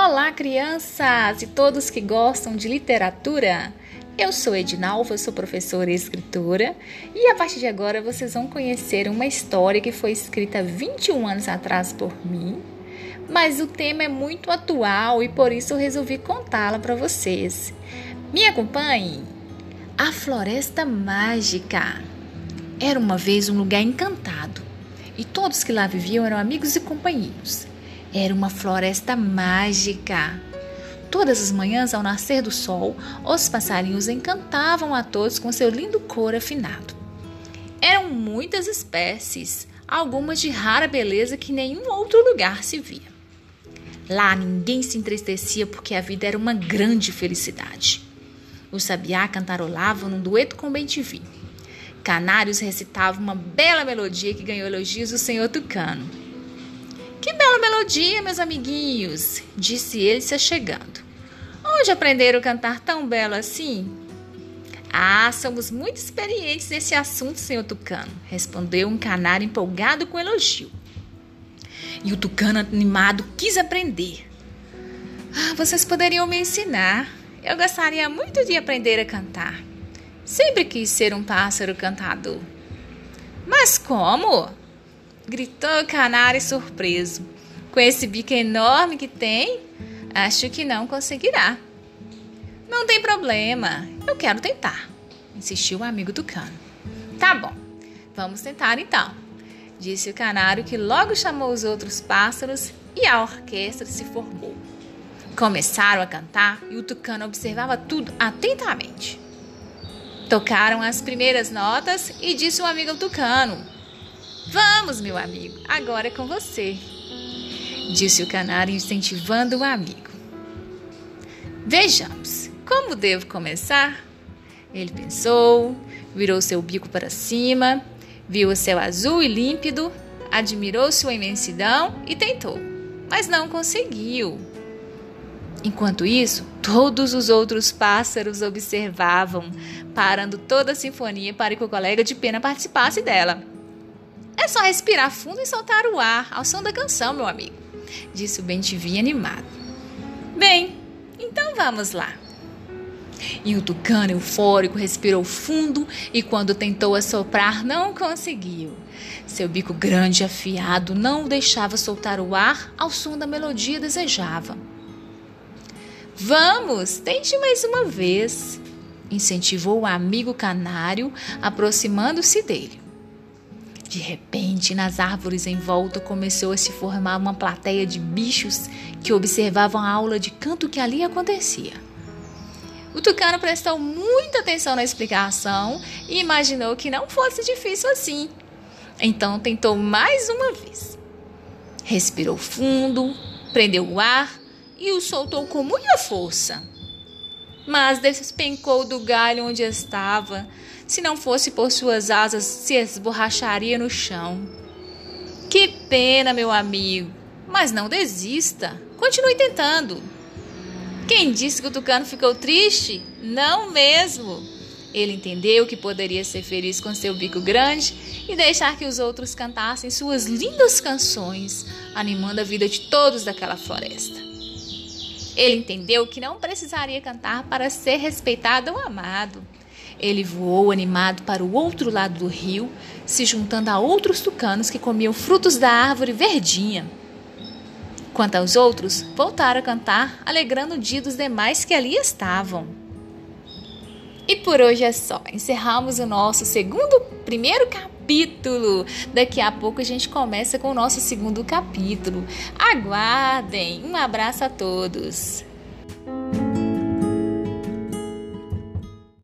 Olá, crianças e todos que gostam de literatura. Eu sou Edinalva, sou professora e escritora, e a partir de agora vocês vão conhecer uma história que foi escrita 21 anos atrás por mim, mas o tema é muito atual e por isso eu resolvi contá-la para vocês. Me acompanhem! A Floresta Mágica. Era uma vez um lugar encantado, e todos que lá viviam eram amigos e companheiros. Era uma floresta mágica. Todas as manhãs, ao nascer do sol, os passarinhos encantavam a todos com seu lindo cor afinado. Eram muitas espécies, algumas de rara beleza que nenhum outro lugar se via. Lá ninguém se entristecia porque a vida era uma grande felicidade. O sabiá cantarolava num dueto com bem-te-vi. Canários recitavam uma bela melodia que ganhou elogios do senhor Tucano. Que bela melodia, meus amiguinhos, disse ele se achegando. Onde aprenderam a cantar tão belo assim? Ah, somos muito experientes nesse assunto, senhor Tucano, respondeu um canário empolgado com elogio. E o Tucano, animado, quis aprender. Ah, vocês poderiam me ensinar. Eu gostaria muito de aprender a cantar. Sempre quis ser um pássaro cantador. Mas como? gritou o canário surpreso. Com esse bico enorme que tem, acho que não conseguirá. Não tem problema, eu quero tentar, insistiu o amigo tucano. Tá bom, vamos tentar então, disse o canário que logo chamou os outros pássaros e a orquestra se formou. Começaram a cantar e o tucano observava tudo atentamente. Tocaram as primeiras notas e disse o amigo tucano: Vamos, meu amigo, agora é com você, disse o canário incentivando o amigo. Vejamos, como devo começar? Ele pensou, virou seu bico para cima, viu o céu azul e límpido, admirou sua imensidão e tentou, mas não conseguiu. Enquanto isso, todos os outros pássaros observavam, parando toda a sinfonia para que o colega de pena participasse dela. É só respirar fundo e soltar o ar ao som da canção, meu amigo, disse o Bentivi animado. Bem, então vamos lá. E o tucano eufórico respirou fundo e quando tentou assoprar não conseguiu. Seu bico grande e afiado não o deixava soltar o ar ao som da melodia desejava. Vamos, tente mais uma vez, incentivou o amigo canário, aproximando-se dele. De repente, nas árvores em volta começou a se formar uma plateia de bichos que observavam a aula de canto que ali acontecia. O tucano prestou muita atenção na explicação e imaginou que não fosse difícil assim. Então tentou mais uma vez. Respirou fundo, prendeu o ar e o soltou com muita força mas despencou do galho onde estava. Se não fosse por suas asas, se esborracharia no chão. Que pena, meu amigo, mas não desista. Continue tentando. Quem disse que o tucano ficou triste? Não mesmo. Ele entendeu que poderia ser feliz com seu bico grande e deixar que os outros cantassem suas lindas canções, animando a vida de todos daquela floresta. Ele entendeu que não precisaria cantar para ser respeitado ou amado. Ele voou animado para o outro lado do rio, se juntando a outros tucanos que comiam frutos da árvore verdinha. Quanto aos outros, voltaram a cantar, alegrando o dia dos demais que ali estavam. E por hoje é só. Encerramos o nosso segundo, primeiro capítulo. Daqui a pouco a gente começa com o nosso segundo capítulo. Aguardem! Um abraço a todos!